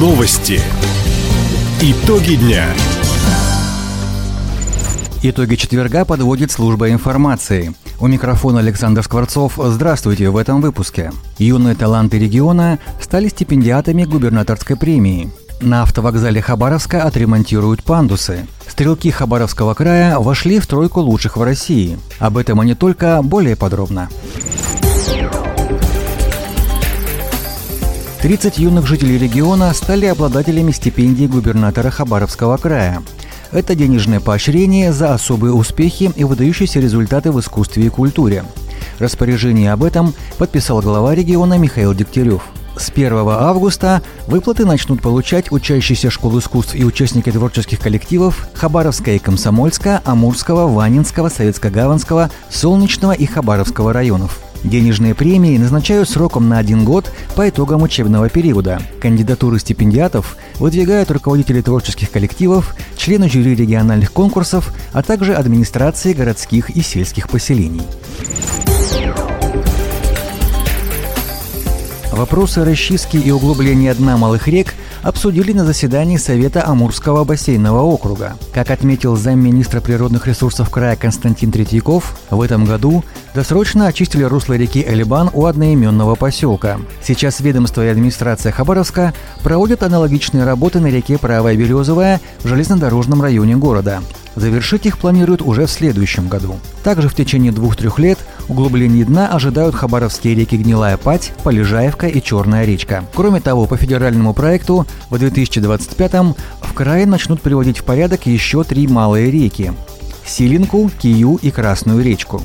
Новости. Итоги дня. Итоги четверга подводит служба информации. У микрофона Александр Скворцов. Здравствуйте в этом выпуске. Юные таланты региона стали стипендиатами губернаторской премии. На автовокзале Хабаровска отремонтируют пандусы. Стрелки Хабаровского края вошли в тройку лучших в России. Об этом и не только, более подробно. 30 юных жителей региона стали обладателями стипендий губернатора Хабаровского края. Это денежное поощрение за особые успехи и выдающиеся результаты в искусстве и культуре. Распоряжение об этом подписал глава региона Михаил Дегтярев. С 1 августа выплаты начнут получать учащиеся школ искусств и участники творческих коллективов Хабаровска и Комсомольска, Амурского, Ванинского, Советско-Гаванского, Солнечного и Хабаровского районов – Денежные премии назначают сроком на один год по итогам учебного периода. Кандидатуры стипендиатов выдвигают руководители творческих коллективов, члены жюри региональных конкурсов, а также администрации городских и сельских поселений. Вопросы расчистки и углубления дна малых рек обсудили на заседании Совета Амурского бассейного округа. Как отметил замминистра природных ресурсов края Константин Третьяков, в этом году досрочно очистили русло реки Элибан у одноименного поселка. Сейчас ведомство и администрация Хабаровска проводят аналогичные работы на реке Правая Березовая в железнодорожном районе города. Завершить их планируют уже в следующем году. Также в течение двух-трех лет углубление дна ожидают хабаровские реки Гнилая Пать, Полежаевка и Черная речка. Кроме того, по федеральному проекту в 2025-м в крае начнут приводить в порядок еще три малые реки – Силинку, Кию и Красную речку.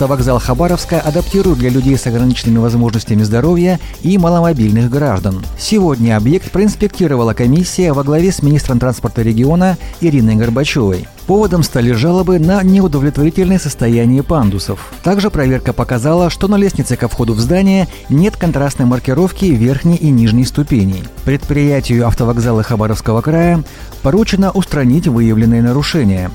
Автовокзал Хабаровска адаптируют для людей с ограниченными возможностями здоровья и маломобильных граждан. Сегодня объект проинспектировала комиссия во главе с министром транспорта региона Ириной Горбачевой. Поводом стали жалобы на неудовлетворительное состояние пандусов. Также проверка показала, что на лестнице ко входу в здание нет контрастной маркировки верхней и нижней ступеней. Предприятию автовокзала Хабаровского края поручено устранить выявленные нарушения.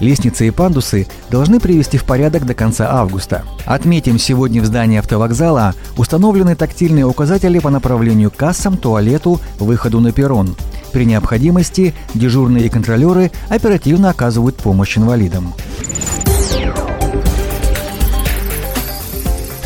Лестницы и пандусы должны привести в порядок до конца августа. Отметим, сегодня в здании автовокзала установлены тактильные указатели по направлению к кассам, туалету, выходу на перрон. При необходимости дежурные и контролеры оперативно оказывают помощь инвалидам.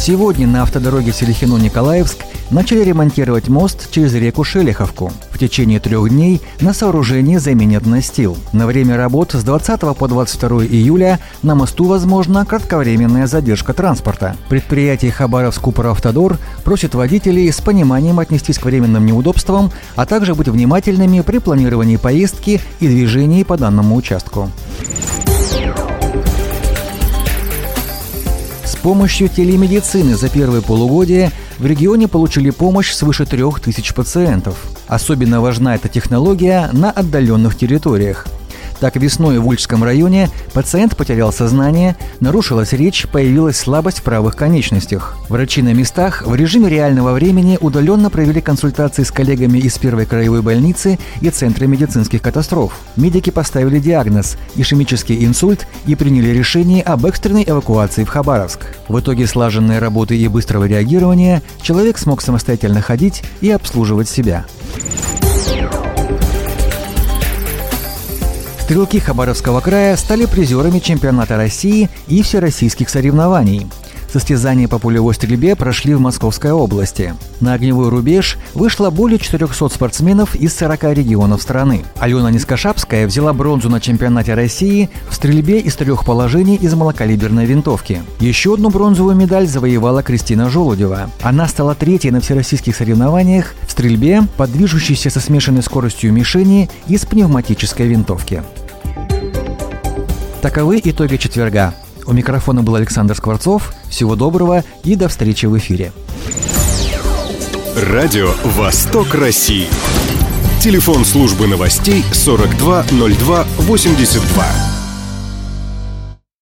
Сегодня на автодороге Селихино-Николаевск начали ремонтировать мост через реку Шелеховку. В течение трех дней на сооружении заменят настил. На время работ с 20 по 22 июля на мосту возможна кратковременная задержка транспорта. Предприятие Хабаровск Автодор просит водителей с пониманием отнестись к временным неудобствам, а также быть внимательными при планировании поездки и движении по данному участку. Помощью телемедицины за первое полугодие в регионе получили помощь свыше трех тысяч пациентов. Особенно важна эта технология на отдаленных территориях. Так, весной в Ульчском районе пациент потерял сознание, нарушилась речь, появилась слабость в правых конечностях. Врачи на местах в режиме реального времени удаленно провели консультации с коллегами из первой краевой больницы и Центра медицинских катастроф. Медики поставили диагноз – ишемический инсульт и приняли решение об экстренной эвакуации в Хабаровск. В итоге слаженной работы и быстрого реагирования человек смог самостоятельно ходить и обслуживать себя. Стрелки Хабаровского края стали призерами чемпионата России и всероссийских соревнований. Состязания по пулевой стрельбе прошли в Московской области. На огневой рубеж вышло более 400 спортсменов из 40 регионов страны. Алена Нискошапская взяла бронзу на чемпионате России в стрельбе из трех положений из малокалиберной винтовки. Еще одну бронзовую медаль завоевала Кристина Желудева. Она стала третьей на всероссийских соревнованиях в стрельбе, подвижущейся со смешанной скоростью мишени из пневматической винтовки. Таковы итоги четверга. У микрофона был Александр Скворцов. Всего доброго и до встречи в эфире. Радио «Восток России». Телефон службы новостей 420282.